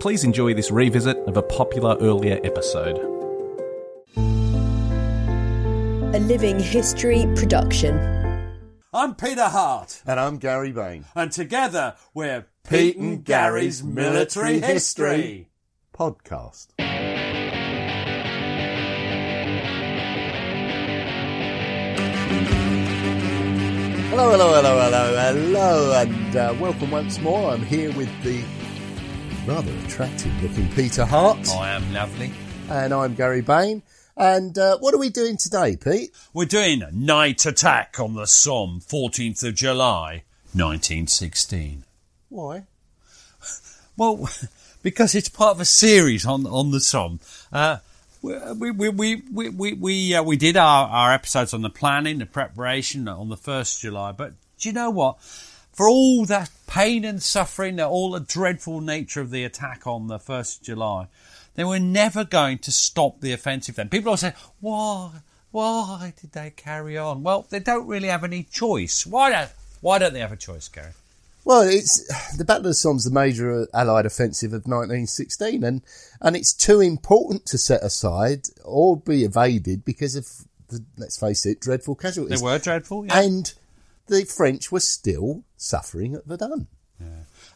Please enjoy this revisit of a popular earlier episode. A Living History production. I'm Peter Hart, And I'm Gary Bain. and together we're Pete and Gary's Military History. Podcast. Hello, hello, hello, hello, hello, and uh, welcome once more. I'm here with the rather attractive looking Peter Hart, I am lovely. and I'm Gary Bain. And uh, what are we doing today, Pete? We're doing Night Attack on the Somme, 14th of July, 1916. Why? Well, because it's part of a series on on the Somme. Uh, we we we we we we, uh, we did our, our episodes on the planning, the preparation on the first July. But do you know what? For all that pain and suffering, all the dreadful nature of the attack on the first of July, they were never going to stop the offensive. Then people will say, "Why? Why did they carry on?" Well, they don't really have any choice. Why don't Why don't they have a choice, Gary? Well, it's the Battle of the Somme's the major Allied offensive of 1916, and and it's too important to set aside or be evaded because of the, let's face it, dreadful casualties. They were dreadful, yeah. and the French were still suffering at Verdun.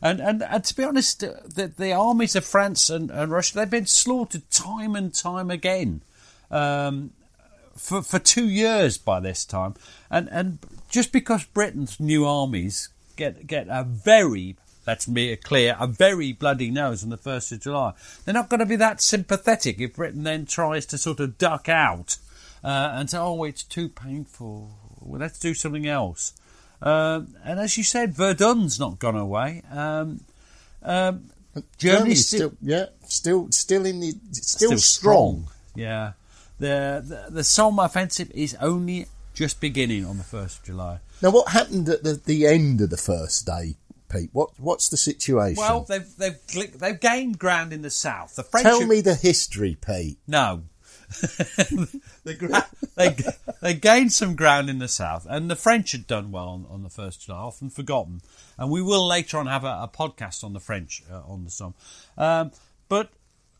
And, and and to be honest, uh, the, the armies of France and, and Russia they've been slaughtered time and time again, um, for for two years by this time. And and just because Britain's new armies get get a very let's be clear a very bloody nose on the first of July, they're not going to be that sympathetic if Britain then tries to sort of duck out uh, and say, oh, it's too painful. Well, let's do something else. Um, and as you said, Verdun's not gone away. Um, um, Germany's still, still, yeah, still, still in the, still, strong. Yeah, the, the the Somme offensive is only just beginning on the first of July. Now, what happened at the, the end of the first day, Pete? What what's the situation? Well, they've they've they've gained ground in the south. The French tell are- me the history, Pete. No. they, gra- they they gained some ground in the south, and the French had done well on, on the first July, often forgotten. And we will later on have a, a podcast on the French uh, on the Somme. Um, but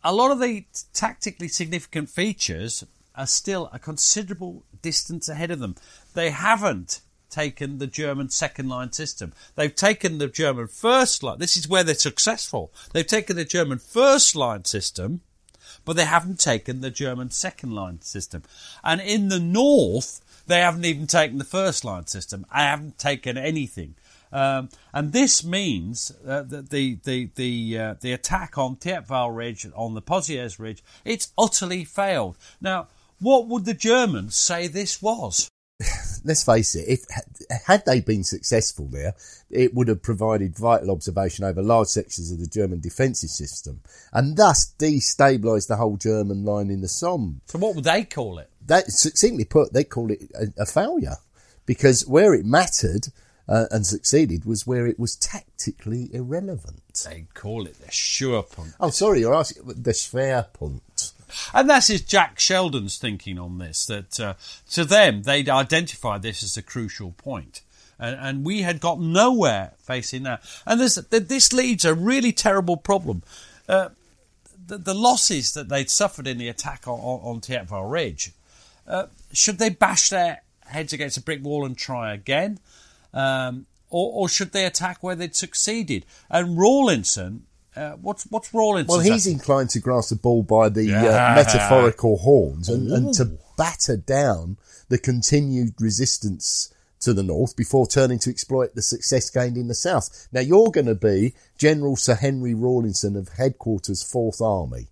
a lot of the tactically significant features are still a considerable distance ahead of them. They haven't taken the German second line system. They've taken the German first line. This is where they're successful. They've taken the German first line system but they haven't taken the German second line system. And in the north, they haven't even taken the first line system. I haven't taken anything. Um, and this means uh, that the the the uh, the attack on Thiepval Ridge, on the Pozières Ridge, it's utterly failed. Now, what would the Germans say this was? Let's face it, if had they been successful there, it would have provided vital observation over large sections of the German defensive system, and thus destabilised the whole German line in the Somme. So, what would they call it? That succinctly put, they call it a, a failure, because where it mattered uh, and succeeded was where it was tactically irrelevant. They call it the Schwerpunkt. Oh, sorry, you're asking the Schwerpunkt. And that's is Jack Sheldon's thinking on this. That uh, to them, they'd identified this as a crucial point, and, and we had got nowhere facing that. And this this leads a really terrible problem. Uh, the, the losses that they'd suffered in the attack on, on, on Thiepval Ridge, uh, should they bash their heads against a brick wall and try again? Um, or, or should they attack where they'd succeeded? And Rawlinson, uh, what's what's Rawlinson? Well, he's inclined to grasp the ball by the Yeah. uh, metaphorical horns and, and to batter down the continued resistance to the north before turning to exploit the success gained in the south. Now, you're going to be General Sir Henry Rawlinson of Headquarters Fourth Army.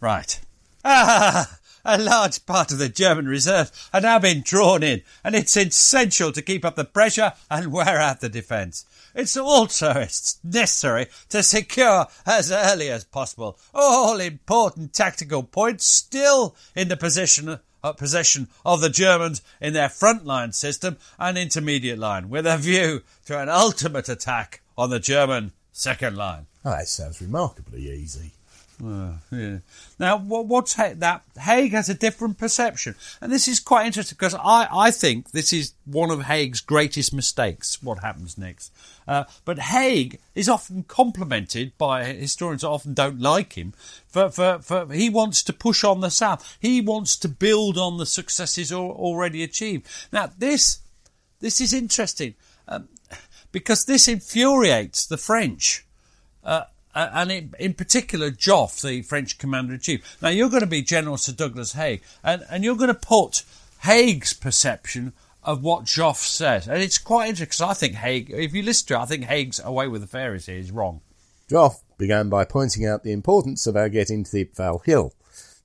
Right. Ah, a large part of the German reserve are now been drawn in, and it's essential to keep up the pressure and wear out the defence. It's also necessary to secure as early as possible all important tactical points still in the position uh, possession of the Germans in their front line system and intermediate line, with a view to an ultimate attack on the German second line. Oh, that sounds remarkably easy. Yeah. Now, what, what's Ha- that? Haig has a different perception, and this is quite interesting because I, I think this is one of Haig's greatest mistakes. What happens next? Uh, but Haig is often complimented by historians that often don't like him for, for, for he wants to push on the south. He wants to build on the successes al- already achieved. Now, this this is interesting um, because this infuriates the French. Uh, and in, in particular, Joffre, the French commander in chief. Now, you're going to be General Sir Douglas Haig, and, and you're going to put Haig's perception of what Joffre says. And it's quite interesting because I think Haig, if you listen to it, I think Haig's away with the fairies here is wrong. Joffre began by pointing out the importance of our getting to the Thiepval Hill.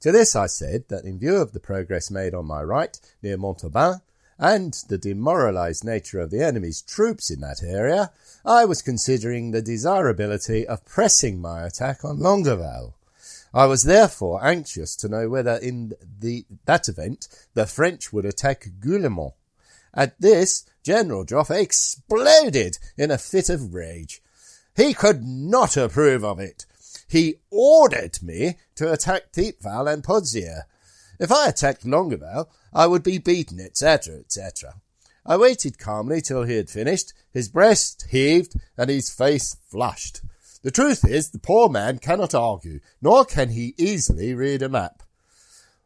To this I said that in view of the progress made on my right near Montauban and the demoralised nature of the enemy's troops in that area, I was considering the desirability of pressing my attack on Longueval. I was therefore anxious to know whether in the, that event the French would attack Guillemont. At this, General Joffre exploded in a fit of rage. He could not approve of it. He ordered me to attack Thiepval and Pozières. If I attacked Longueval, I would be beaten, etc., etc. I waited calmly till he had finished. His breast heaved and his face flushed. The truth is, the poor man cannot argue, nor can he easily read a map.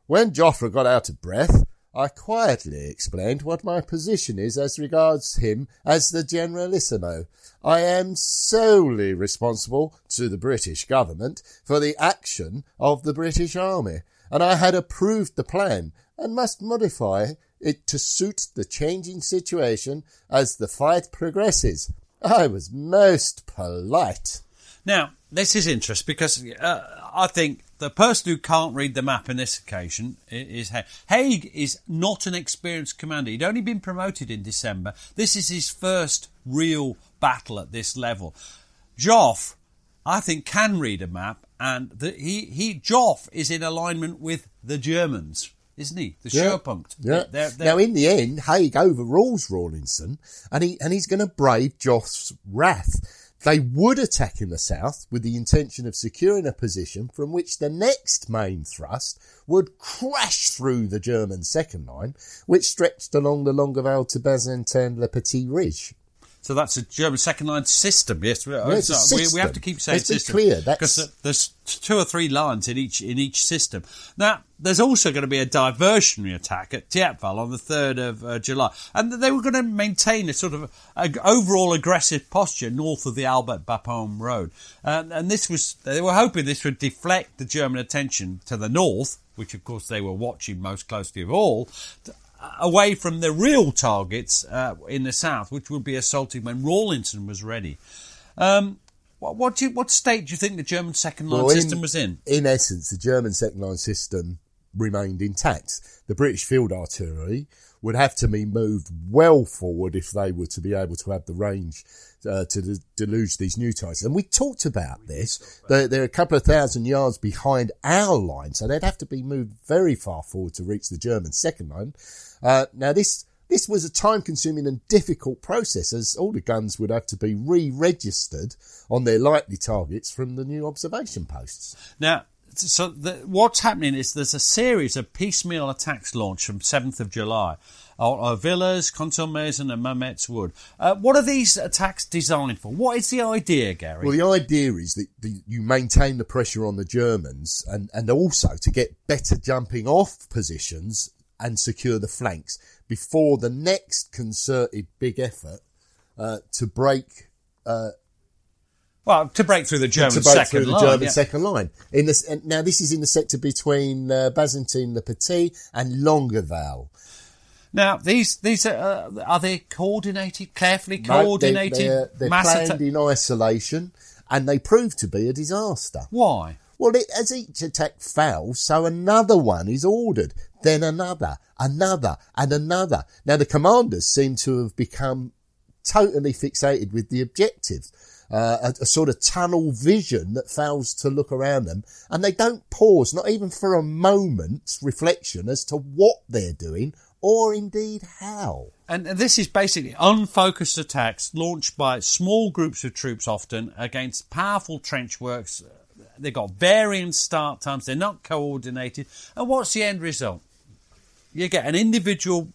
When Joffre got out of breath, I quietly explained what my position is as regards him as the Generalissimo. I am solely responsible to the British government for the action of the British Army, and I had approved the plan and must modify it to suit the changing situation as the fight progresses. I was most polite. Now, this is interesting because uh, I think the person who can't read the map in this occasion is Haig. Haig is not an experienced commander. He'd only been promoted in December. This is his first real battle at this level. Joffre, I think, can read a map, and the, he, he Joffre is in alignment with the Germans, isn't he? The Schwerpunkt. Yeah. They're- they're- now, in the end, Haig overrules Rawlinson, and he and he's going to brave Joffre's wrath. They would attack in the south with the intention of securing a position from which the next main thrust would crash through the German second line, which stretched along the Longueval to Bazentin Le Petit Ridge. So that's a German second line system. Yes, a so we, we have to keep saying Let's be clear, because there's two or three lines in each in each system. Now, there's also going to be a diversionary attack at Thiepval on the third of uh, July, and they were going to maintain a sort of a, overall aggressive posture north of the Albert Bapaume Road, and, and this was they were hoping this would deflect the German attention to the north, which of course they were watching most closely of all. Away from the real targets uh, in the south, which would be assaulted when Rawlinson was ready. Um, what, what, do you, what state do you think the German second line Well, system was in? In essence, the German second line system remained intact. The British field artillery would have to be moved well forward if they were to be able to have the range uh, to de- deluge these new targets. And we talked about this. They're, they're a couple of thousand yards behind our line, so they'd have to be moved very far forward to reach the German second line. Uh, now, this this was a time consuming and difficult process as all the guns would have to be re registered on their likely targets from the new observation posts. Now, so the, what's happening is there's a series of piecemeal attacks launched from 7th of July on on Villas, Contalmaison and Mametz Wood. Uh, what are these attacks designed for? What is the idea, Gary? Well, the idea is that the, you maintain the pressure on the Germans and, and also to get better jumping off positions and secure the flanks before the next concerted big effort uh, to break uh, Well, to break through the German to break second through the line. German yeah. second line. In this, now this is in the sector between uh, Bazentin-le-Petit and Longueval. Now, these these are, uh, are they coordinated, carefully No, they're- coordinated They're, they're mass planned atta- in isolation, and they prove to be a disaster. Why? Well, it, as each attack fails, so another one is ordered, then another, another, and another. Now, the commanders seem to have become totally fixated with the objectives, uh, a, a sort of tunnel vision that fails to look around them, and they don't pause, not even for a moment's reflection as to what they're doing or indeed how. And this is basically unfocused attacks launched by small groups of troops, often against powerful trench works. They've got varying start times. They're not coordinated. And what's the end result? You get an individual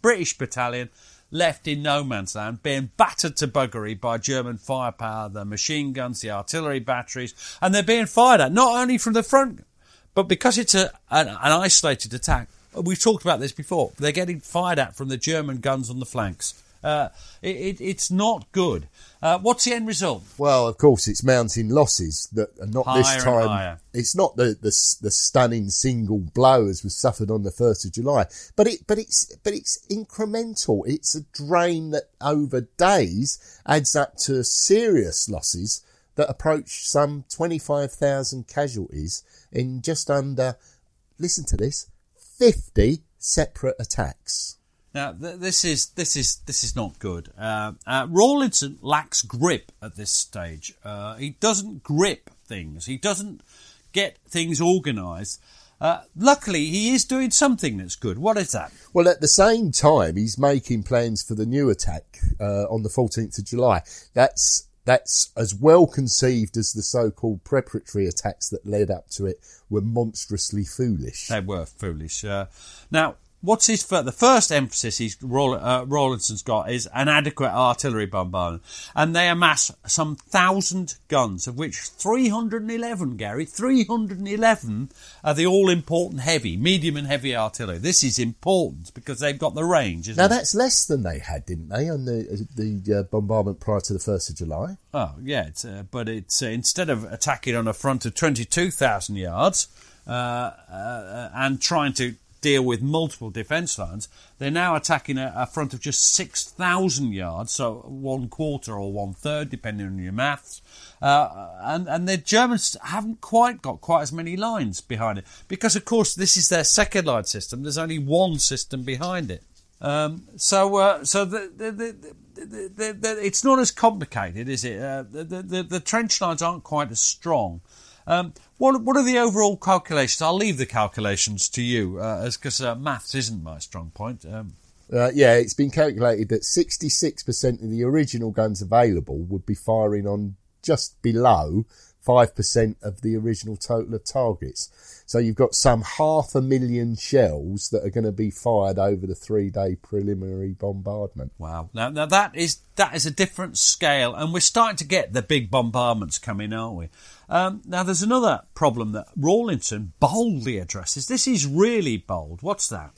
British battalion left in no man's land, being battered to buggery by German firepower, the machine guns, the artillery batteries, and they're being fired at not only from the front, but because it's a an, an isolated attack. We've talked about this before. They're getting fired at from the German guns on the flanks. Uh, it, it, it's not good. Uh, what's the end result? Well, of course, it's mounting losses that are not Higher this time. It's not the, the the stunning single blow as was suffered on the first of July, but it but it's but it's incremental. It's a drain that over days adds up to serious losses that approach some twenty five thousand casualties in just under. Listen to this: fifty separate attacks. Now, th- this is this is this is not good. Uh, uh, Rawlinson lacks grip at this stage. Uh, he doesn't grip things. He doesn't get things organised. Uh, luckily, he is doing something that's good. What is that? Well, at the same time, he's making plans for the new attack uh, on the 14th of July. That's that's as well conceived as the so-called preparatory attacks that led up to it were monstrously foolish. They were foolish. Uh, now, what's his the first emphasis he's uh, Rawlinson's got is an adequate artillery bombardment, and they amass some thousand guns, of which 311, Gary, 311 are the all-important heavy, medium, and heavy artillery. This is important because they've got the range. Isn't Now it? that's less than they had, didn't they, on the the uh, bombardment prior to the 1st of July? Oh, yeah, it's, uh, but it's uh, instead of attacking on a front of 22,000 yards uh, uh, and trying to deal with multiple defence lines, they're now attacking a, a front of just 6,000 yards, so one quarter or one third, depending on your maths. Uh, and, and the Germans haven't quite got quite as many lines behind it because, of course, this is their second line system. There's only one system behind it. Um, so, uh, so the, the, the, it's not as complicated, is it? Uh, the, the, the trench lines aren't quite as strong. Um, what, what are the overall calculations? I'll leave the calculations to you, uh, because uh, maths isn't my strong point. Um, Uh, yeah, it's been calculated that 66% of the original guns available would be firing on just below 5% of the original total of targets. So you've got some half a million shells that are going to be fired over the three day preliminary bombardment. Wow. Now, now that is that is a different scale, and we're starting to get the big bombardments coming, aren't we? Um, now, there's another problem that Rawlinson boldly addresses. This is really bold. What's that?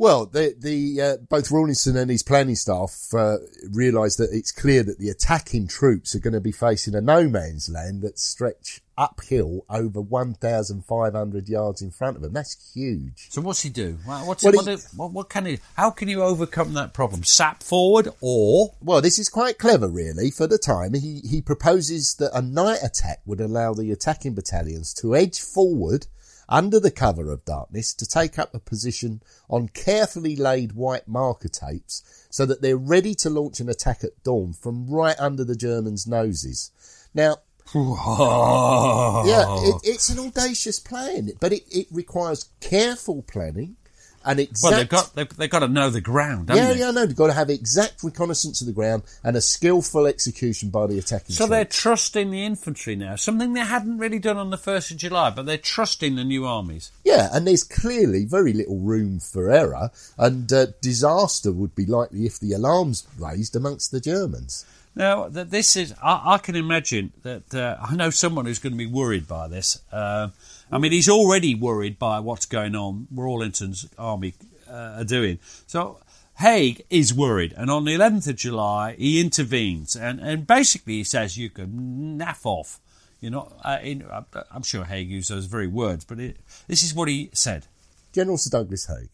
Well, the, the uh, both Rawlinson and his planning staff uh, realise that it's clear that the attacking troops are going to be facing a no man's land that stretch uphill over 1,500 yards in front of them. That's huge. So, what's he do? What's Well, what, he- do- what, what can he? How can you overcome that problem? Sap forward, or Well, this is quite clever, really, for the time. He, he proposes that a night attack would allow the attacking battalions to edge forward under the cover of darkness to take up a position on carefully laid white marker tapes so that they're ready to launch an attack at dawn from right under the Germans' noses. Now, yeah, it, it's an audacious plan, but it, it requires careful planning and exact. well, they've got they've, they've got to know the ground, yeah, they? yeah, no, they've got to have exact reconnaissance of the ground and a skillful execution by the attacking. So they're trusting the infantry now, something they hadn't really done on the first of July, but they're trusting the new armies. yeah, and there's clearly very little room for error, and uh, disaster would be likely if the alarms raised amongst the Germans. Now, th- this is, I, I can imagine that uh, I know someone who's going to be worried by this. Uh, I mean, he's already worried by what's going on, Rawlinson's army uh, are doing. So, Haig is worried, and on the 11th of July, he intervenes and, and basically he says you can naff off. You know, uh, in, uh, I'm sure Haig used those very words, but it, this is what he said. General Sir Douglas Haig.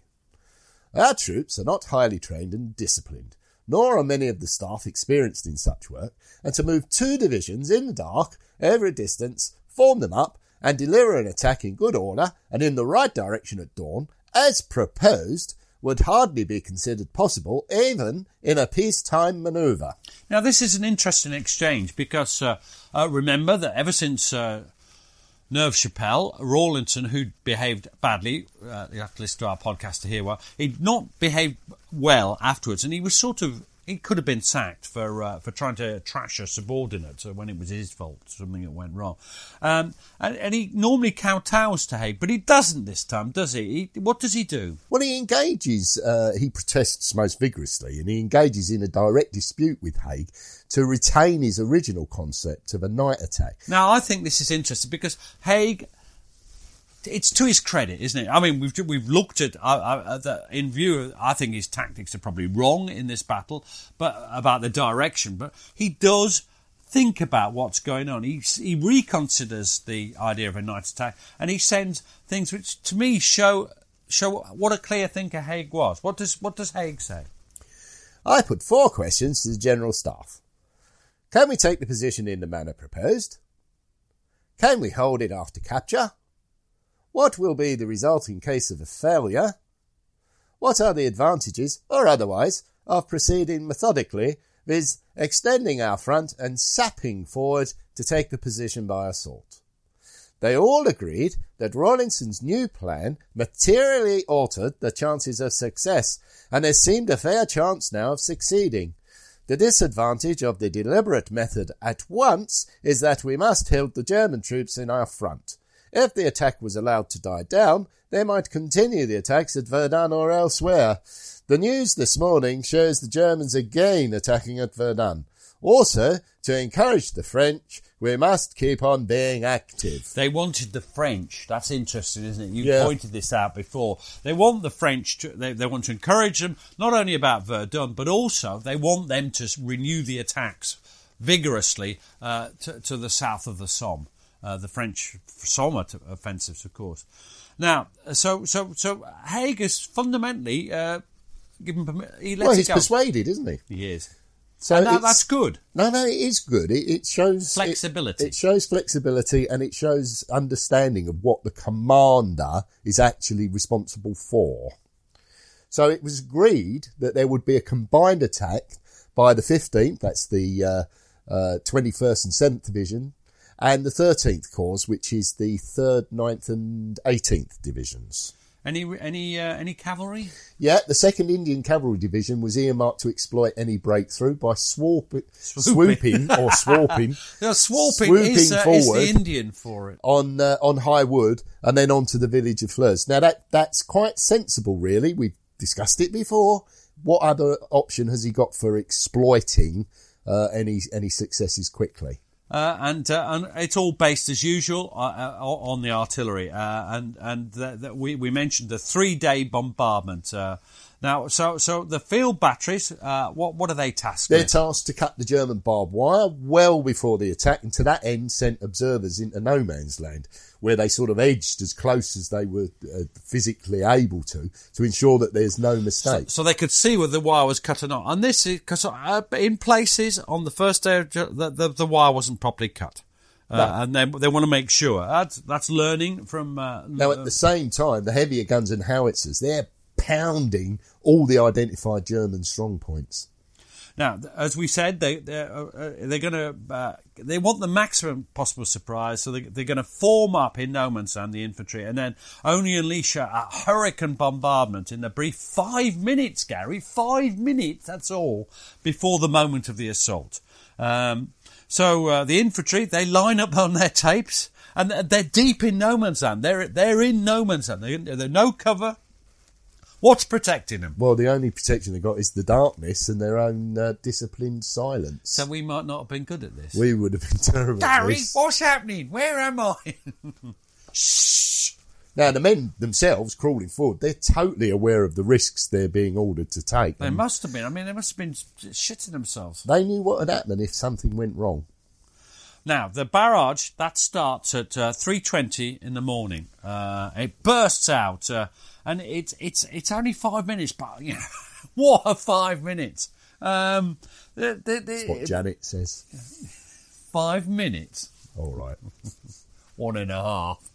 Our troops are not highly trained and disciplined, nor are many of the staff experienced in such work, and to move two divisions in the dark over a distance, form them up, and deliver an attack in good order and in the right direction at dawn, as proposed, would hardly be considered possible even in a peacetime manoeuvre. Now, this is an interesting exchange because uh, uh, remember that ever since uh, Neuve Chapelle, Rawlinson, who'd behaved badly, uh, you have to listen to our podcast to hear well, he'd not behaved well afterwards, and he was sort of he could have been sacked for uh, for trying to trash a subordinate when it was his fault, something that went wrong. Um, and, and, he normally kowtows to Haig, but he doesn't this time, does he? he what does he do? Well, he engages. Uh, he protests most vigorously, and he engages in a direct dispute with Haig to retain his original concept of a night attack. Now, I think this is interesting because Haig it's to his credit, isn't it? I mean, we've we've looked at uh, uh, the, in view. Of I think his tactics are probably wrong in this battle, but about the direction. But he does think about what's going on. He he reconsiders the idea of a night attack, and he sends things which, to me, show show what a clear thinker Haig was. What does what does Haig say? I put four questions to the general staff. Can we take the position in the manner proposed? Can we hold it after capture? What will be the result in case of a failure? What are the advantages, or otherwise, of proceeding methodically, viz., extending our front and sapping forward to take the position by assault? They all agreed that Rawlinson's new plan materially altered the chances of success, and there seemed a fair chance now of succeeding. The disadvantage of the deliberate method at once is that we must hold the German troops in our front. If the attack was allowed to die down, they might continue the attacks at Verdun or elsewhere. The news this morning shows the Germans again attacking at Verdun. Also, to encourage the French, we must keep on being active. They wanted the French. That's interesting, isn't it? You yeah. pointed this out before. They want the French to, they, they want to encourage them, not only about Verdun, but also they want them to renew the attacks vigorously uh, to, to the south of the Somme uh, the French Somme offensives, of course. Now, so so so Haig is fundamentally uh, given. He well, he's persuaded, isn't he? He is. So that, that's good. No, no, it is good. It, it shows flexibility. It, it, shows flexibility, and it shows understanding of what the commander is actually responsible for. So it was agreed that there would be a combined attack by the 15th. That's the uh, uh, 21st and 7th Division and the 13th Corps, which is the 3rd, 9th, and 18th Divisions. Any any uh, any cavalry? Yeah, the Second Indian Cavalry Division was earmarked to exploit any breakthrough by swooping, swooping or swarping. no, swooping is, uh, is, the Indian for it on uh, on High Wood and then on to the village of Flers. Now that that's quite sensible, really. We've discussed it before. What other option has he got for exploiting uh, any any successes quickly? Uh, and, uh, and it's all based as usual uh, uh on the artillery. Uh, and and the, we, we mentioned the three day bombardment. Uh, now, so so the field batteries, what what are they tasked? They're with? tasked to cut the German barbed wire well before the attack, and to that end, sent observers into no man's land where they sort of edged as close as they were uh, physically able to, to ensure that there's no mistake. So, so they could see whether the wire was cut or not. And this is because uh, in places on the first day, of, the, the, the wire wasn't properly cut. Uh, no. And they, they want to make sure. That's, that's learning from. Uh, now, at the same time, the heavier guns and howitzers, they're pounding all the identified German strong points. Now, as we said, they they're, uh, uh they're going to uh, they want the maximum possible surprise, so they, they're going to form up in no man's land the infantry, and then only unleash a, hurricane bombardment in the brief five minutes, Gary, five minutes. That's all before the moment of the assault. Um, so uh, the infantry they line up on their tapes, and they're deep in no man's land. They're they're in no man's land. They're, they're no cover. What's protecting them? Well, the only protection they got is the darkness and their own uh, disciplined silence. So we might not have been good at this. We would have been terrible. Gary, what's happening? Where am I? Shh. Now, the men themselves crawling forward, they're totally aware of the risks they're being ordered to take. They and must have been. I mean, they must have been shitting themselves. They knew what would happen if something went wrong. Now, the barrage, that starts at uh, 3.20 in the morning. Uh, it bursts out, uh, and it's, it's, it's only five minutes, but, you know, what a five minutes. Um, the, the, the, That's what Janet says. five minutes. All right. one and a half.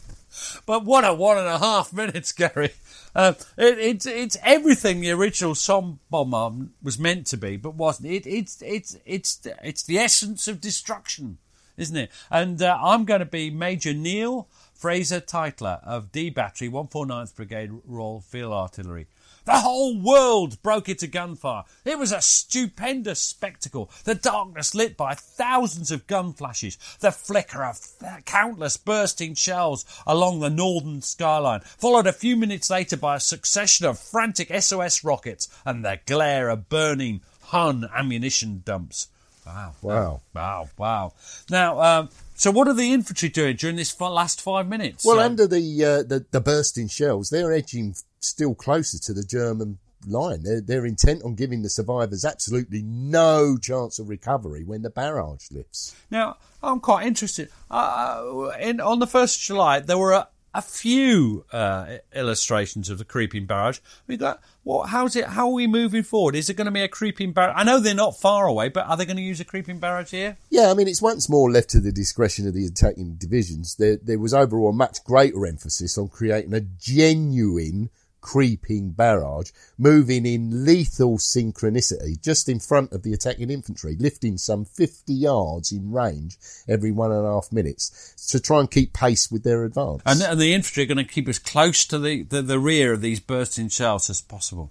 but what a one and a half minutes, Gary. Uh, it, it's it's everything the original Somme bomber was meant to be, but wasn't. It, it's it's it's it's the essence of destruction, isn't it? And uh, I'm going to be Major Neil Fraser Tytler of D Battery, 149th Brigade Royal Field Artillery. The whole world broke into gunfire. It was a stupendous spectacle. The darkness lit by thousands of gun flashes, the flicker of countless bursting shells along the northern skyline, followed a few minutes later by a succession of frantic SOS rockets and the glare of burning Hun ammunition dumps. Wow. Wow. Wow. Wow. Now, um, so what are the infantry doing during this last five minutes? Well, Uh, under the, uh, the the bursting shells, they're edging still closer to the German line. They're, they're intent on giving the survivors absolutely no chance of recovery when the barrage lifts. Now, I'm quite interested. Uh, in on the first of July, there were a, few uh, illustrations of the creeping barrage. We got what? How's it? How are we moving forward? Is it going to be a creeping barrage? I know they're not far away, but are they going to use a creeping barrage here? Yeah, I mean, it's once more left to the discretion of the attacking divisions. There, there was overall a much greater emphasis on creating a genuine creeping barrage, moving in lethal synchronicity just in front of the attacking infantry, lifting some 50 yards in range every one and a half minutes to try and keep pace with their advance. And, and the infantry are going to keep as close to the, the, the rear of these bursting shells as possible.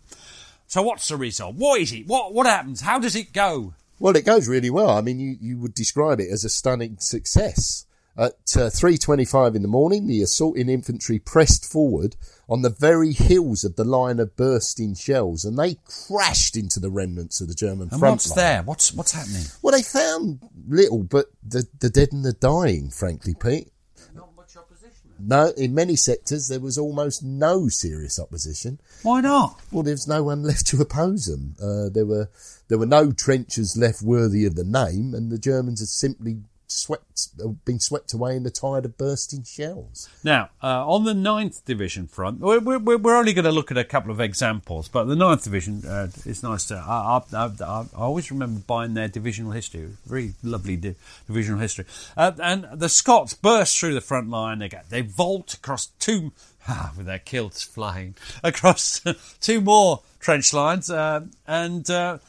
So, what's the result? What is it? What what happens? How does it go? Well, it goes really well. I mean, you, you would describe it as a stunning success. At uh, 3.25 in the morning, the assaulting infantry pressed forward on the very heels of the line of bursting shells and they crashed into the remnants of the German And front what's line. there? What's what's happening? Well, they found little, but the, the dead and the dying, frankly, Pete. Not much opposition. No, in many sectors there was almost no serious opposition. Why not? Well, there was no one left to oppose them. Uh, there were there were no trenches left worthy of the name, and the Germans had simply swept been swept away in the tide of bursting shells. Now, uh, on the 9th Division front, we're, we're, we're only going to look at a couple of examples, but the 9th Division uh, is nice to. I, I, I, I always remember buying their divisional history, very lovely di- divisional history. Uh, and the Scots burst through the front line, they, they vault across two. Ah, with their kilts flying across two more trench lines, uh, and uh,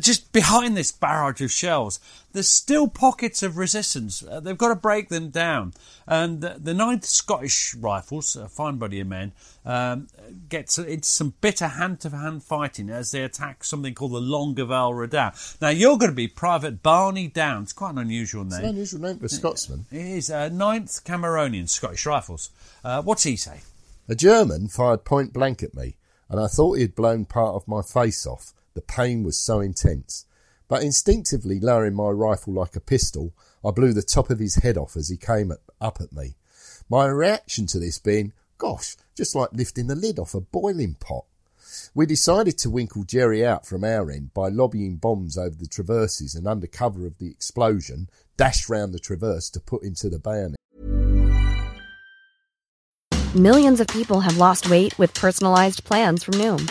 just behind this barrage of shells, there's still pockets of resistance. Uh, they've got to break them down. And uh, the 9th Scottish Rifles, a fine body of men, um, gets into some bitter hand to hand fighting as they attack something called the Longueval Redoubt. Now, you're going to be Private Barney Downs, quite an unusual It's an name. unusual name for a Scotsman. It is uh, 9th Cameronian Scottish Rifles. Uh, what's he say? A German fired point blank at me, and I thought he had blown part of my face off. The pain was so intense. But instinctively lowering my rifle like a pistol, I blew the top of his head off as he came up at me. My reaction to this being, gosh, just like lifting the lid off a boiling pot. We decided to winkle Jerry out from our end by lobbying bombs over the traverses and under cover of the explosion, dashed round the traverse to put into the bayonet. Millions of people have lost weight with personalized plans from Noom,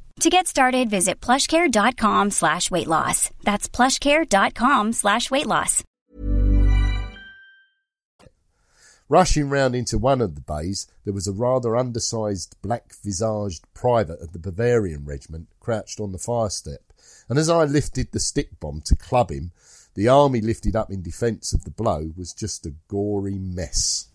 To get started, visit plushcare.com slash weight loss. That's plushcare.com slash weight loss. Rushing round into one of the bays, there was a rather undersized, black-visaged private of the Bavarian regiment crouched on the fire step, and as I lifted the stick bomb to club him, the army lifted up in defence of the blow was just a gory mess.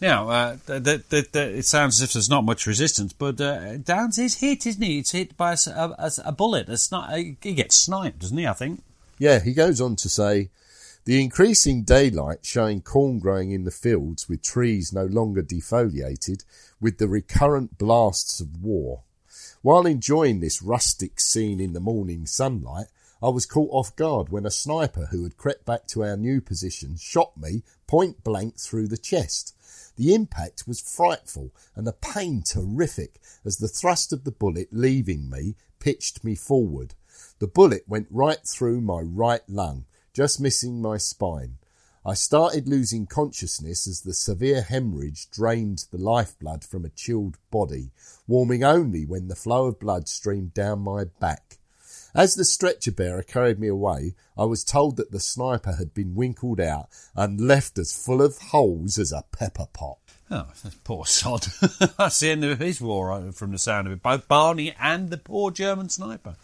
Now, uh, the, the, the, it sounds as if there's not much resistance, but uh, Downes is hit, isn't he? It's hit by a, a, a bullet. A sni- he gets sniped, doesn't he, I think? Yeah, he goes on to say, the increasing daylight showing corn growing in the fields with trees no longer defoliated, with the recurrent blasts of war. While enjoying this rustic scene in the morning sunlight, I was caught off guard when a sniper who had crept back to our new position shot me point blank through the chest. The impact was frightful and the pain terrific as the thrust of the bullet leaving me pitched me forward. The bullet went right through my right lung, just missing my spine. I started losing consciousness as the severe hemorrhage drained the lifeblood from a chilled body, warming only when the flow of blood streamed down my back. As the stretcher bearer carried me away, I was told that the sniper had been winkled out and left as full of holes as a pepper pot. Oh, poor sod. That's the end of his war uh, from the sound of it. Both Barney and the poor German sniper.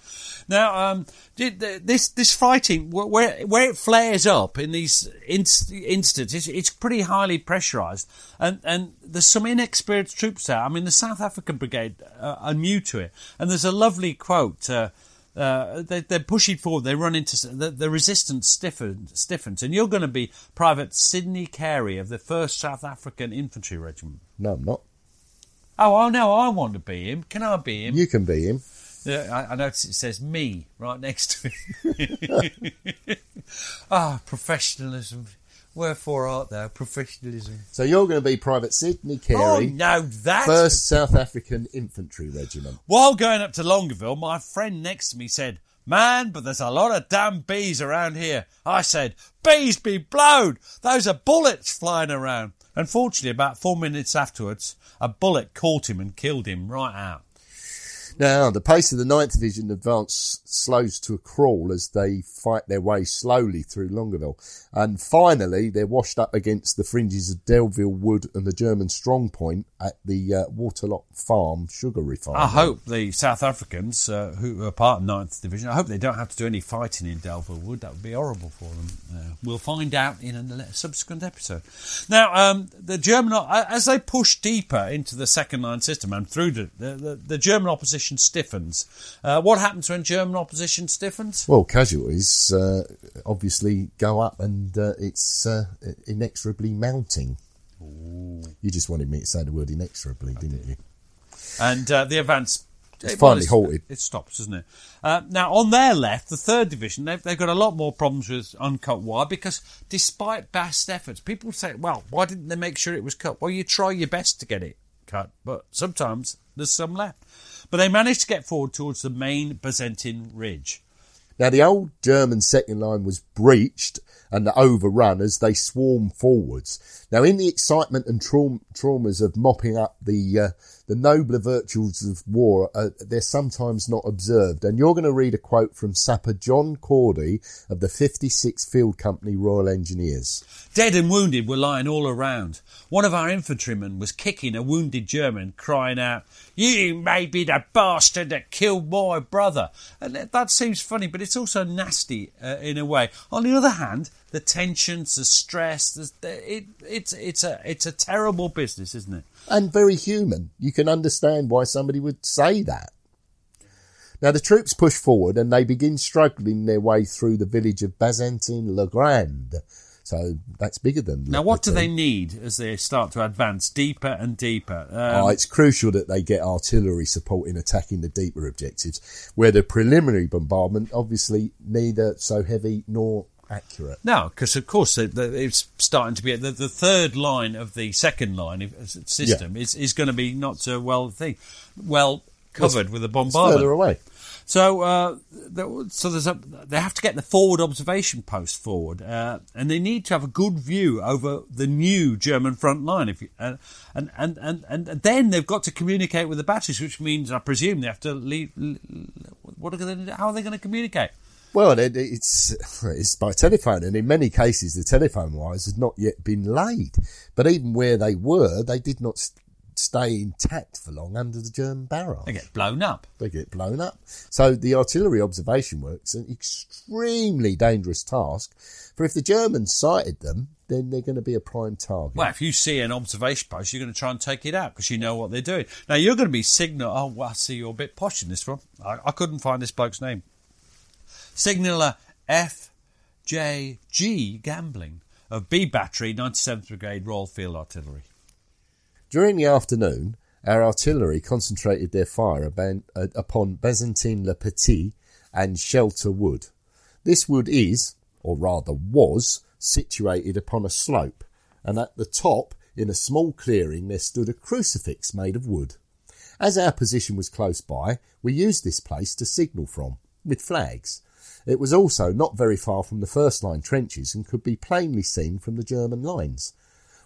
Now, um, this this fighting, where where it flares up in these inst- instances, it's pretty highly pressurised, and and there's some inexperienced troops there. I mean, the South African Brigade uh, are new to it, and there's a lovely quote. Uh, uh, they, are pushing forward. They run into the, the resistance stiffens, stiffens, and you're going to be Private Sidney Carey of the First South African Infantry Regiment. No, I'm not. Oh, oh no, I want to be him. Can I be him? You can be him. Yeah, I, I notice it says me right next to it. Ah, oh, professionalism. Wherefore art thou? Professionalism. So you're going to be Private Sidney Carey. Oh, no, that. First South African Infantry Regiment. While going up to Longueville, my friend next to me said, Man, but there's a lot of damn bees around here. I said, Bees be blowed! Those are bullets flying around. Unfortunately, about four minutes afterwards, a bullet caught him and killed him right out. Now, the pace of the 9th Division advance slows to a crawl as they fight their way slowly through Longueville. And finally, they're washed up against the fringes of Delville Wood and the German strong point at the uh, Waterlot Farm sugar refinery. I hope the South Africans, uh, who are part of 9th Division, I hope they don't have to do any fighting in Delville Wood. That would be horrible for them. Uh, we'll find out in a subsequent episode. Now, um, the German, as they push deeper into the second line system and through the, the, the German opposition opposition stiffens. Uh, what happens when German opposition stiffens? Well, casualties uh, obviously go up and uh, it's uh, inexorably mounting. Ooh. You just wanted me to say the word inexorably, I didn't did. you? And uh, the advance it's it, finally well, halted. It stops, doesn't it? Uh, now, on their left, the third division, they've, they've, got a lot more problems with uncut wire because despite best efforts, people say, well, why didn't they make sure it was cut? Well, you try your best to get it cut, but sometimes there's some left. But they managed to get forward towards the main Bazentin Ridge. Now, the old German second line was breached and overrun as they swarm forwards. Now, in the excitement and traum- traumas of mopping up the uh, the nobler virtues of war, uh, they're sometimes not observed. And you're going to read a quote from Sapper John Cordy of the 56th Field Company Royal Engineers. Dead and wounded were lying all around. One of our infantrymen was kicking a wounded German, crying out, You may be the bastard that killed my brother. And that seems funny, but it's also nasty uh, in a way. On the other hand, the tensions, the stress, the, it, it's, it's, a, it's a terrible business, isn't it? And very human. You can understand why somebody would say that. Now the troops push forward and they begin struggling their way through the village of Bazentin-le-Grand. So that's bigger than. Now, what do they need as they start to advance deeper and deeper? Um, oh, it's crucial that they get artillery support in attacking the deeper objectives, where the preliminary bombardment obviously neither so heavy nor accurate. No, because of course it's starting to be the, the third line of the second line system yeah. is, is going to be not so well thing, well covered it's, with a bombardment. further away. So, uh, so there's a, they have to get the forward observation post forward, uh, and they need to have a good view over the new German front line. If you, uh, and, and, and, and then they've got to communicate with the batteries, which means I presume they have to leave. What are they? How are they going to communicate? Well, it, it's it's by telephone, and in many cases, the telephone wires had not yet been laid. But even where they were, they did not stay intact for long under the German barrage. They get blown up. They get blown up. So the artillery observation work's an extremely dangerous task. For if the Germans sighted them, then they're going to be a prime target. Well, if you see an observation post, you're going to try and take it out because you know what they're doing. Now you're going to be signal. Oh, well, I see you're a bit posh in this one. I, I couldn't find this bloke's name. Signaller F.J.G. Gambling of B Battery, 97th Brigade Royal Field Artillery. During the afternoon, our artillery concentrated their fire uh, upon Bazentin-le-Petit and Shelter Wood. This wood is, or rather was, situated upon a slope, and at the top, in a small clearing, there stood a crucifix made of wood. As our position was close by, we used this place to signal from, with flags. It was also not very far from the first line trenches and could be plainly seen from the German lines.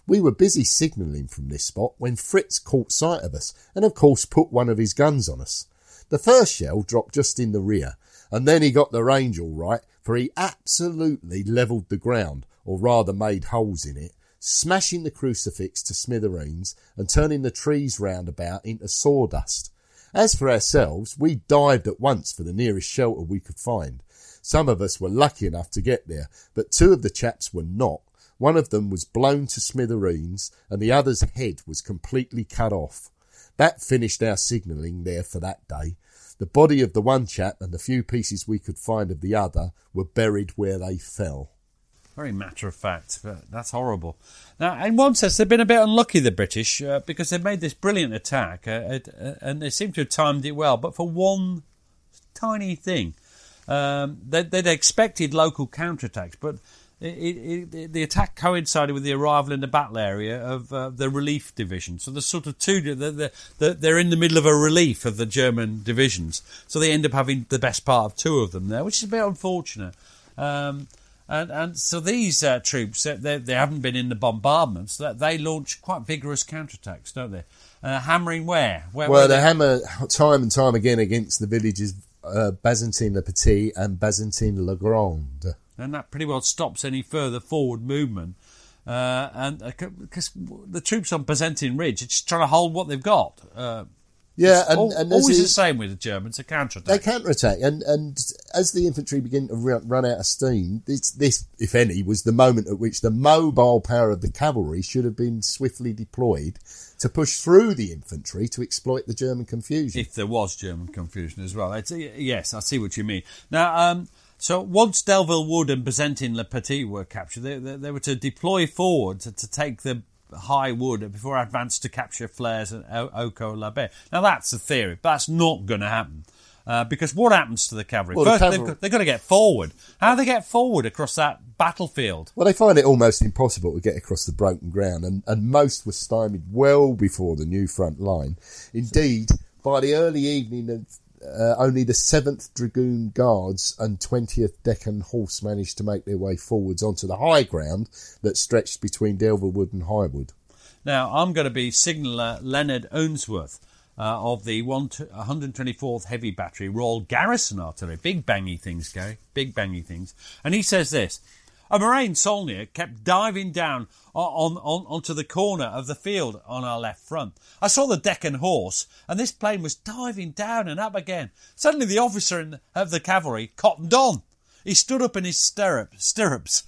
We were busy signalling from this spot when Fritz caught sight of us and of course put one of his guns on us. The first shell dropped just in the rear and then he got the range all right for he absolutely levelled the ground or rather made holes in it, smashing the crucifix to smithereens and turning the trees round about into sawdust. As for ourselves, we dived at once for the nearest shelter we could find. Some of us were lucky enough to get there, but two of the chaps were not, one of them was blown to smithereens, and the other's head was completely cut off. That finished our signalling there for that day. The body of the one chap and the few pieces we could find of the other were buried where they fell. Very matter of fact. That's horrible. Now, in one sense, they've been a bit unlucky, the British, uh, because they've made this brilliant attack uh, uh, and they seem to have timed it well. But for one tiny thing, um, they, would expected local counterattacks, but it, it, the attack coincided with the arrival in the battle area of uh, the relief division. So there's sort of two, they're, they're, in the middle of a relief of the German divisions. So they end up having the best part of two of them there, which is a bit unfortunate. Um, and, and so these uh, troops, they, they haven't been in the bombardments. They launch quite vigorous counterattacks, don't they? Uh, hammering where? where well, they, they hammer time and time again against the villages uh, Bazentin-le-Petit and Bazentin-le-Grand and that pretty well stops any further forward movement. Uh, and because uh, the troops on Bazentin Ridge are just trying to hold what they've got. Uh, yeah, and, all, and always the same with the Germans, a counterattack. They counterattack, and and as the infantry begin to run out of steam, this, this, if any, was the moment at which the mobile power of the cavalry should have been swiftly deployed to push through the infantry to exploit the German confusion. If there was German confusion as well, it's, yes, I see what you mean. Now. Um, so once Delville Wood and Bazentin Le Petit were captured, they, they, they were to deploy forward to, to, take the high wood before advance to capture Flers and Eaucourt l'Abbaye. Now that's a theory, but that's not going to happen. Uh, because what happens to the cavalry? Well, First, the cavalry... they've, got, to get forward. How do they get forward across that battlefield? Well, they find it almost impossible to get across the broken ground, and, and most were stymied well before the new front line. Indeed, by the early evening of uh, only the 7th Dragoon Guards and 20th Deccan Horse managed to make their way forwards onto the high ground that stretched between Delville Wood and Highwood. Now, I'm going to be Signaller Leonard Ounsworth Uh, of the 124th Heavy Battery Royal Garrison Artillery. Big bangy things, Gary. Big bangy things. And he says this. A Morane Saulnier kept diving down on, on, onto the corner of the field on our left front. I saw the Deccan horse, and this plane was diving down and up again. Suddenly, the officer the, of the cavalry cottoned on. He stood up in his stirrup, stirrups,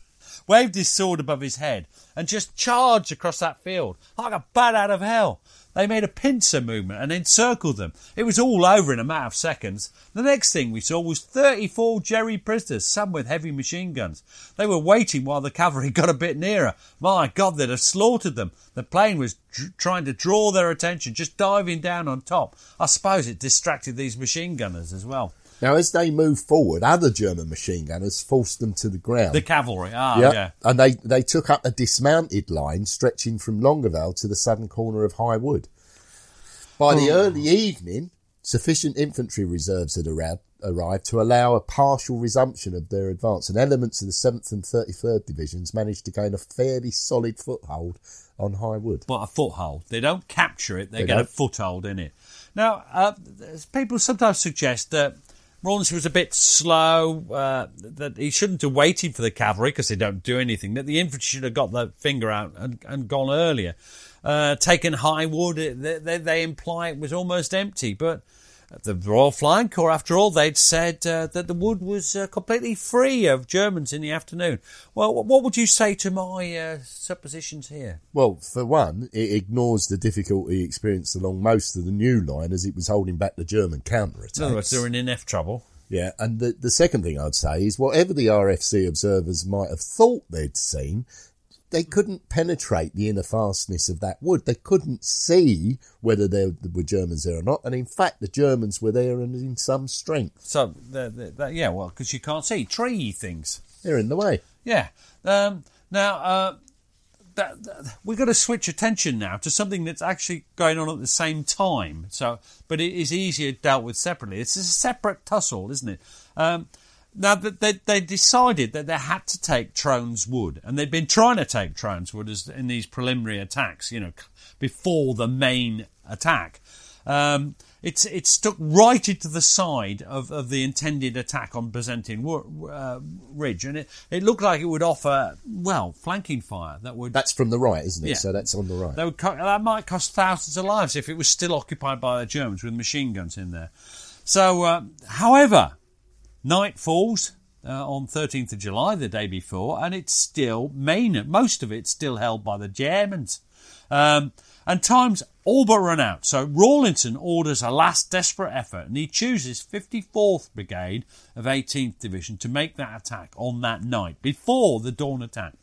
waved his sword above his head, and just charged across that field like a bat out of hell. They made a pincer movement and encircled them. It was all over in a matter of seconds. The next thing we saw was 34 Jerry prisoners, some with heavy machine guns. They were waiting while the cavalry got a bit nearer. My God, they'd have slaughtered them. The plane was dr- trying to draw their attention, just diving down on top. I suppose it distracted these machine gunners as well. Now, as they moved forward, other German machine gunners forced them to the ground. The cavalry, ah, yep. yeah. And they, they took up a dismounted line stretching from Longueval to the southern corner of High Wood. By the early evening, sufficient infantry reserves had arrived, arrived to allow a partial resumption of their advance, and elements of the 7th and 33rd Divisions managed to gain a fairly solid foothold on High Wood. But a foothold. They don't capture it, they, they get don't. a foothold in it. Now, uh, people sometimes suggest that Rawlinson was a bit slow, uh, that he shouldn't have waited for the cavalry because they don't do anything, that the infantry should have got their finger out and, and gone earlier. Uh, taken high wood, they, they, they, imply it was almost empty, but the Royal Flying Corps, after all, they'd said uh, that the wood was uh, completely free of Germans in the afternoon. Well, what would you say to my uh, suppositions here? Well, for one, it ignores the difficulty experienced along most of the new line as it was holding back the German counterattacks. In other words, they were in enough trouble. Yeah, and the, the second thing I'd say is whatever the RFC observers might have thought they'd seen, they couldn't penetrate the inner fastness of that wood. They couldn't see whether there were Germans there or not. And in fact, the Germans were there and in some strength. So, they're, they're, yeah, well, because you can't see tree things. They're in the way. Yeah. Um, now, uh, that, that, we've got to switch attention now to something that's actually going on at the same time. So, but it is easier dealt with separately. It's a separate tussle, isn't it? Um, now, they, they decided that they had to take Trones Wood, and they'd been trying to take Trones Wood as, in these preliminary attacks, you know, before the main attack. Um, it's it's stuck right into the side of, of the intended attack on Bazentin uh, Ridge, and it, it looked like it would offer well flanking fire that would. That's from the right, isn't it? Yeah. So that's on the right. That would co- that might cost thousands of lives if it was still occupied by the Germans with machine guns in there. So, uh, however, Night falls uh, on 13th of July, the day before, and it's still main. Most of it's still held by the Germans. Um, and time's all but run out. So Rawlinson orders a last desperate effort, and he chooses 54th Brigade of 18th Division to make that attack on that night before the dawn attack.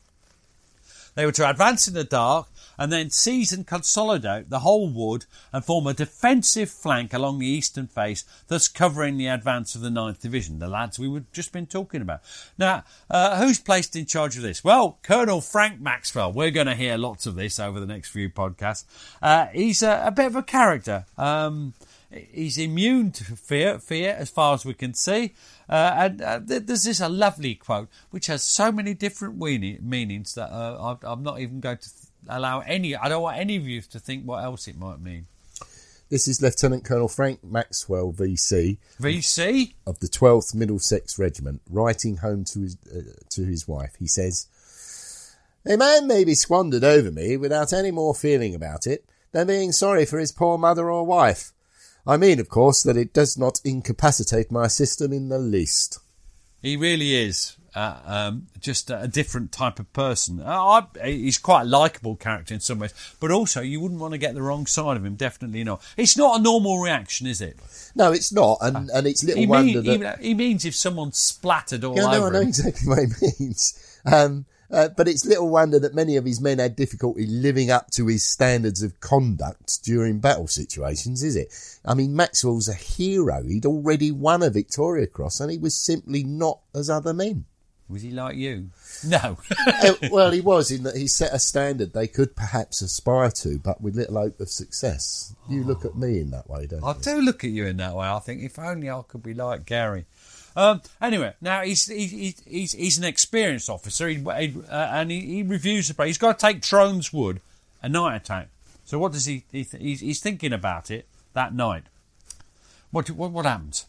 They were to advance in the dark and then seize and consolidate the whole wood and form a defensive flank along the eastern face, thus covering the advance of the 9th Division, the lads we were just been talking about. Now, uh, who's placed in charge of this? Well, Colonel Frank Maxwell. We're going to hear lots of this over the next few podcasts. Uh, he's a, a, bit of a character. Um, he's immune to fear, fear as far as we can see. Uh, and uh, there's this a lovely quote which has so many different meanings that uh, I'm not even going to allow any. I don't want any of you to think what else it might mean. This is Lieutenant Colonel Frank Maxwell, VC. VC of the 12th Middlesex Regiment, writing home to his uh, to his wife. He says, "A man may be squandered over me without any more feeling about it than being sorry for his poor mother or wife. I mean, of course, that it does not incapacitate my system in the least." He really is uh, um, just a, different type of person. Uh, I, he's quite a likable character in some ways, but also you wouldn't want to get the wrong side of him. Definitely not. It's not a normal reaction, is it? No, it's not, and and it's little he wonder mean, that he, means if someone splattered all yeah, over. No, I know him. exactly what he means. Um, uh, but it's little wonder that many of his men had difficulty living up to his standards of conduct during battle situations, is it? I mean, Maxwell's a hero. He'd already won a Victoria Cross and he was simply not as other men. Was he like you? No. Uh, well, he was in that he set a standard they could perhaps aspire to, but with little hope of success. You look at me in that way, don't I you? I do look at you in that way. I think if only I could be like Gary. Um, anyway, now he's he, he's he's an experienced officer, he, he, uh, and he, he reviews the play. He's got to take Trones Wood, a night attack. So what does he? he he's, he's thinking about it that night. What what what happens?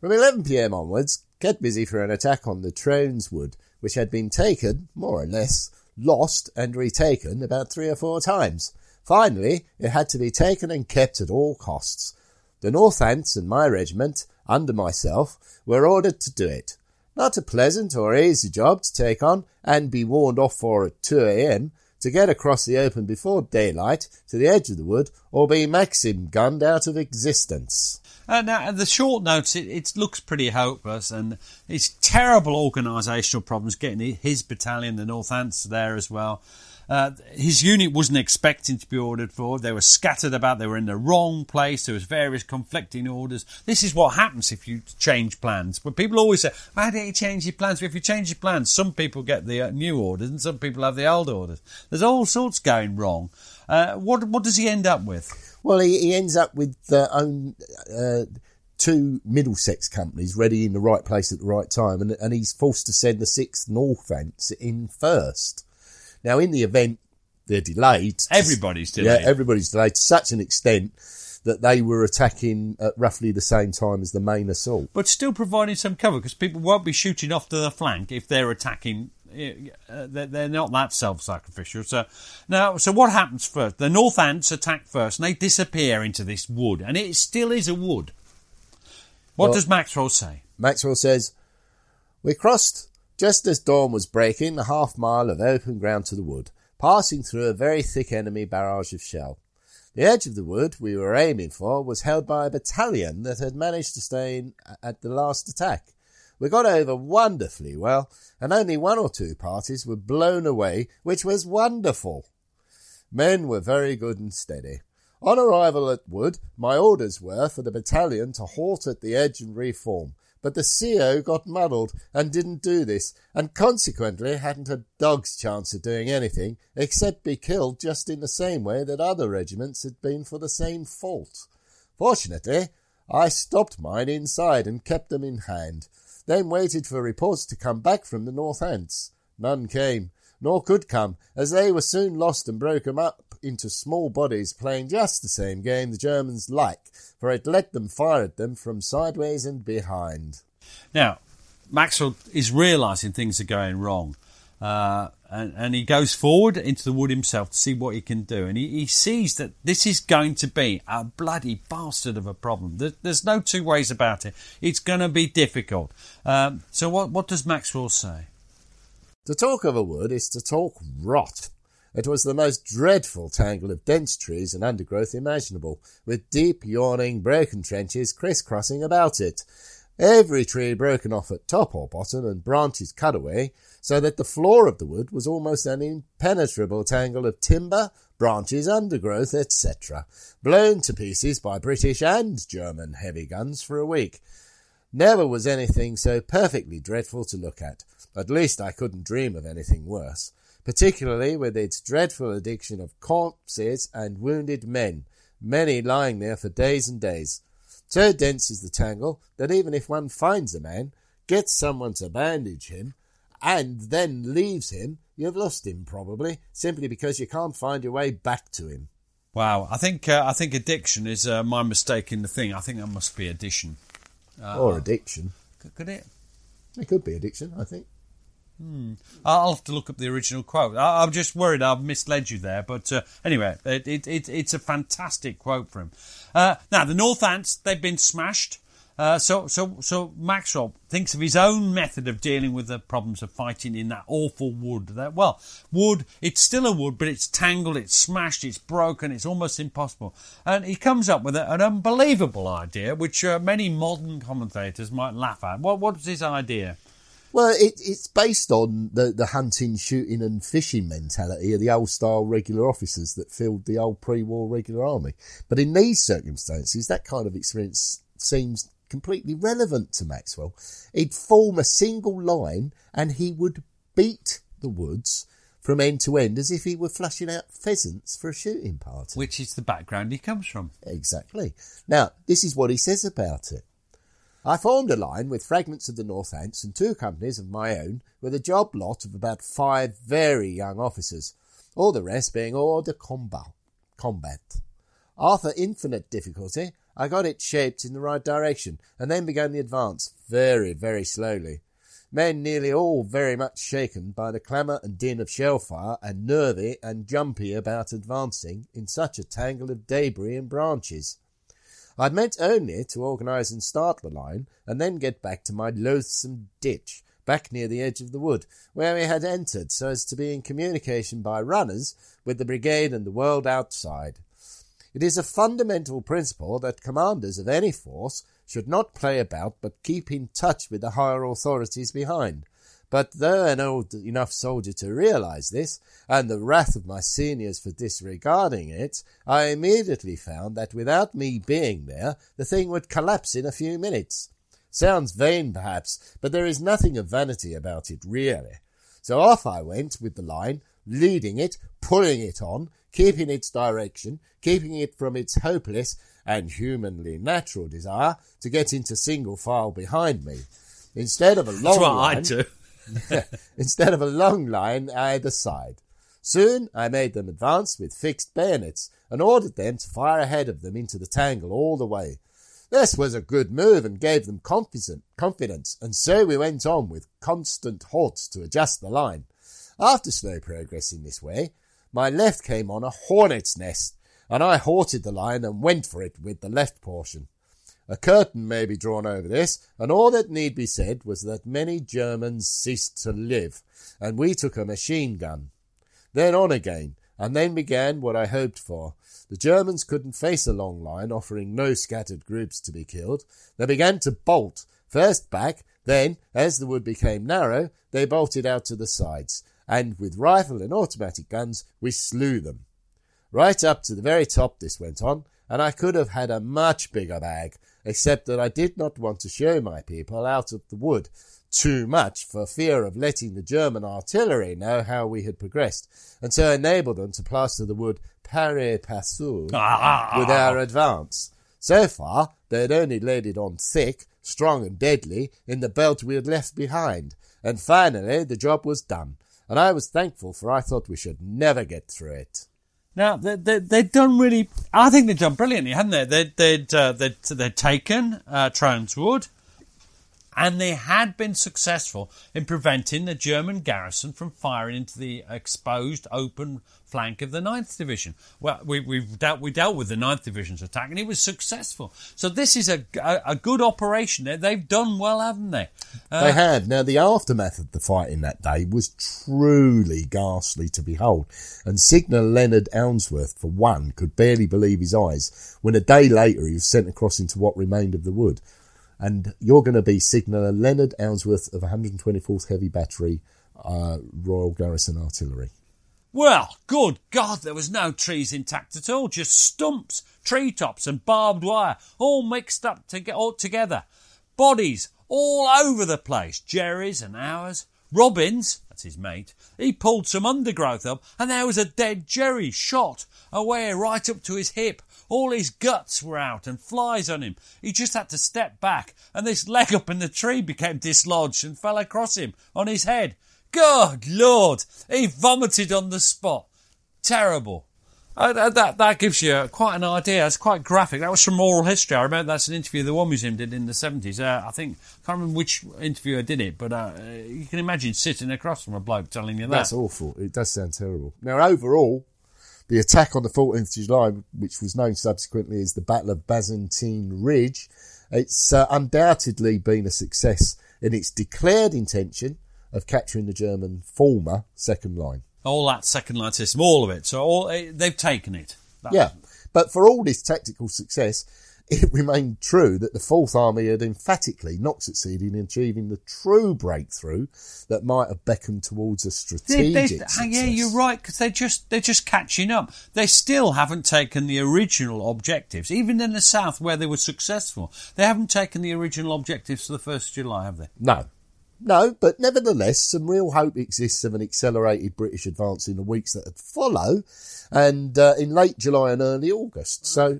From 11pm onwards, get busy for an attack on the Trones Wood, which had been taken, more or less, lost and retaken about three or four times. Finally, it had to be taken and kept at all costs. The Northants and my regiment, under myself, were ordered to do it. Not a pleasant or easy job to take on and be warned off for at 2 a.m. to get across the open before daylight to the edge of the wood or be maxim gunned out of existence. Uh, now, the short notes, it, it looks pretty hopeless, and it's terrible organisational problems getting his battalion, the North Northants, there as well. Uh, his unit wasn't expecting to be ordered for. They were scattered about. They were in the wrong place. There was various conflicting orders. This is what happens if you change plans. But people always say, "Why don't you change your plans?" But if you change your plans, some people get the uh, new orders and some people have the old orders. There's all sorts going wrong. Uh, what what does he end up with? Well, he, he ends up with uh, own uh, two Middlesex companies ready in the right place at the right time, and, and he's forced to send the sixth Northants in first. Now, in the event they're delayed, Everybody's delayed. Yeah, everybody's delayed to such an extent that they were attacking at roughly the same time as the main assault. but still providing some cover because people won't be shooting off to the flank if they're attacking. Uh, they're not that self-sacrificial. So now, so what happens first? The Northants attack first, and they disappear into this wood, and it still is a wood. What Well- does Maxwell say? Maxwell says, We crossed just as dawn was breaking the half mile of open ground to the wood, passing through a very thick enemy barrage of shell. The edge of the wood we were aiming for was held by a battalion that had managed to stay in at the last attack. We got over wonderfully well, and only one or two parties were blown away, which was wonderful. Men were very good and steady. On arrival at Wood, my orders were for the battalion to halt at the edge and reform, but the CO got muddled and didn't do this, and consequently hadn't a dog's chance of doing anything except be killed just in the same way that other regiments had been for the same fault. Fortunately, I stopped mine inside and kept them in hand, then waited for reports to come back from the Northants. None came, nor could come, as they were soon lost and broken up into small bodies playing just the same game the Germans like, for it let them fire at them from sideways and behind. Now, Maxwell is realising things are going wrong. Uh, and, and he goes forward into the wood himself to see what he can do. And he, he sees that this is going to be a bloody bastard of a problem. There, there's no two ways about it. It's going to be difficult. Um, so, what, what does Maxwell say? To talk of a wood is to talk rot. It was the most dreadful tangle of dense trees and undergrowth imaginable, with deep, yawning, broken trenches crisscrossing about it. Every tree broken off at top or bottom and branches cut away, so that the floor of the wood was almost an impenetrable tangle of timber, branches, undergrowth, etc., blown to pieces by British and German heavy guns for a week. Never was anything so perfectly dreadful to look at. At least I couldn't dream of anything worse, particularly with its dreadful addiction of corpses and wounded men, many lying there for days and days. So dense is the tangle that even if one finds a man, gets someone to bandage him, and then leaves him, you've lost him probably, simply because you can't find your way back to him. Wow, I think uh, I think addiction is uh, my mistake in the thing. I think that must be addition. Uh, or addiction. Could, could it? It could be addiction, I think. Hmm. I'll have to look up the original quote. I, I'm just worried I've misled you there, but uh, anyway, it, it, it, it's a fantastic quote from him. Uh, now, the Northants, they've been smashed. Uh, so, so, so Maxwell thinks of his own method of dealing with the problems of fighting in that awful wood. That well, wood. It's still a wood, but it's tangled, it's smashed, it's broken, it's almost impossible. And he comes up with an unbelievable idea, which uh, many modern commentators might laugh at. What, what was his idea? Well, it, it's based on the, the hunting, shooting, and fishing mentality of the old style regular officers that filled the old pre war regular army. But in these circumstances, that kind of experience seems completely relevant to Maxwell. He'd form a single line and he would beat the woods from end to end as if he were flushing out pheasants for a shooting party. Which is the background he comes from. Exactly. Now, this is what he says about it. I formed a line with fragments of the Northants and two companies of my own with a job lot of about five very young officers, all the rest being hors de combat. combat. After infinite difficulty, I got it shaped in the right direction and then began the advance very, very slowly. Men nearly all very much shaken by the clamour and din of shell fire and nervy and jumpy about advancing in such a tangle of debris and branches. I'd meant only to organise and start the line, and then get back to my loathsome ditch, back near the edge of the wood, where we had entered so as to be in communication by runners with the brigade and the world outside. It is a fundamental principle that commanders of any force should not play about but keep in touch with the higher authorities behind. But though an old enough soldier to realize this, and the wrath of my seniors for disregarding it, I immediately found that without me being there, the thing would collapse in a few minutes. Sounds vain, perhaps, but there is nothing of vanity about it, really. So off I went with the line, leading it, pulling it on, keeping its direction, keeping it from its hopeless and humanly natural desire to get into single file behind me. Instead of a long That's what line, I do. Instead of a long line either side. Soon I made them advance with fixed bayonets and ordered them to fire ahead of them into the tangle all the way. This was a good move and gave them confidence, and so we went on with constant halts to adjust the line. After slow progress in this way, my left came on a hornet's nest, and I halted the line and went for it with the left portion. A curtain may be drawn over this, and all that need be said was that many Germans ceased to live, and we took a machine gun. Then on again, and then began what I hoped for. The Germans couldn't face a long line offering no scattered groups to be killed. They began to bolt, first back, then, as the wood became narrow, they bolted out to the sides, and with rifle and automatic guns we slew them. Right up to the very top this went on, and I could have had a much bigger bag, except that I did not want to show my people out of the wood too much for fear of letting the German artillery know how we had progressed, and so enable them to plaster the wood pari passu ah. with our advance. So far, they had only laid it on thick, strong and deadly in the belt we had left behind, and finally the job was done, and I was thankful for I thought we should never get through it. Now they, they they've done really. I think they've done brilliantly, haven't they? They they'd uh, they'd, they'd taken uh, Wood, and they had been successful in preventing the German garrison from firing into the exposed open flank of the 9th Division. Well, we, we've dealt, we dealt with the 9th Division's attack and it was successful. So this is a, a, a good operation. They've done well, haven't they? Uh, they had. Now, the aftermath of the fighting that day was truly ghastly to behold. And Signor Leonard Ounsworth, for one, could barely believe his eyes when a day later he was sent across into what remained of the wood. And you're going to be Signor Leonard Ounsworth of 124th Heavy Battery, uh, Royal Garrison Artillery. Well, good God, there was no trees intact at all, just stumps, treetops, and barbed wire, all mixed up to get all together. Bodies all over the place, Jerry's and ours. Robbins, that's his mate, he pulled some undergrowth up, and there was a dead Jerry shot away right up to his hip. All his guts were out and flies on him. He just had to step back, and this leg up in the tree became dislodged and fell across him on his head. Good Lord! He vomited on the spot. Terrible. Uh, that, that gives you quite an idea. It's quite graphic. That was from Oral History. I remember that's an interview the War Museum did in the 70s. Uh, I think, I can't remember which interviewer did it, but uh, you can imagine sitting across from a bloke telling you that. That's awful. It does sound terrible. Now, overall, the attack on the 14th of July, which was known subsequently as the Battle of Bazentin Ridge, it's uh, undoubtedly been a success in its declared intention of capturing the German former second line. All that second line system, all of it. So all, eh, they've taken it. Yeah, but for all this tactical success, it remained true that the Fourth Army had emphatically not succeeded in achieving the true breakthrough that might have beckoned towards a strategic They- they- yeah, you're right because they're just they're just catching up. They still haven't taken the original objectives, even in the south where they were successful. They haven't taken the original objectives for the first of July, have they? No. No, but nevertheless, some real hope exists of an accelerated British advance in the weeks that follow, and uh, in late July and early August. So,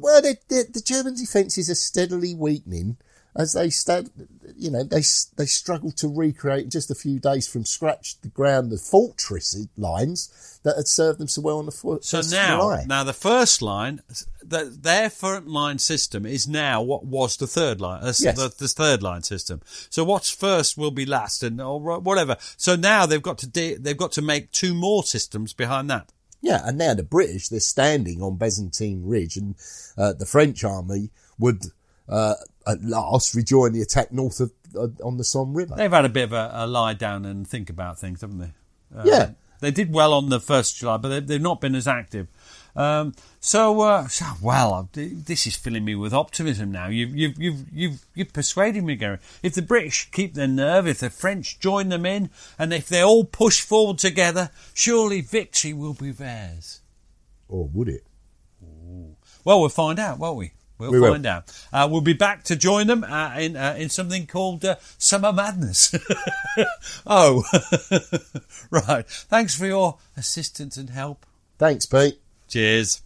well, the, the, the German defences are steadily weakening as they stand. You know, they they struggle to recreate in just a few days from scratch the ground, the fortress lines that had served them so well on the fo- So now, July. now the first line, the, their front line system is now what was the third line, uh, Yes. the, the third line system. So what's first will be last, and or whatever. So now they've got to de- they've got to make two more systems behind that. Yeah, and now the British, they're standing on Bazentin Ridge, and uh, the French army would uh, at last rejoin the attack north of uh, on the Somme River. They've had a bit of a, a lie down and think about things, haven't they? Uh, Yeah. They did well on the first of July, but they, they've not been as active. Um, so, uh, so, well, this is filling me with optimism now. You've, you've, you've, you've, you've persuaded me, Gary. If the British keep their nerve, if the French join them in, and if they all push forward together, surely victory will be theirs. Or would it? Well, we'll find out, won't we? We'll We will. find out. Uh, we'll be back to join them uh, in uh, in something called uh, Summer Madness. oh, right. Thanks for your assistance and help. Thanks, Pete. Cheers.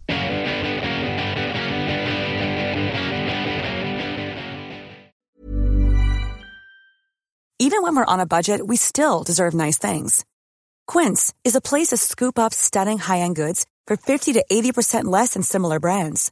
Even when we're on a budget, we still deserve nice things. Quince is a place to scoop up stunning high-end goods for 50 to 80% less than similar brands.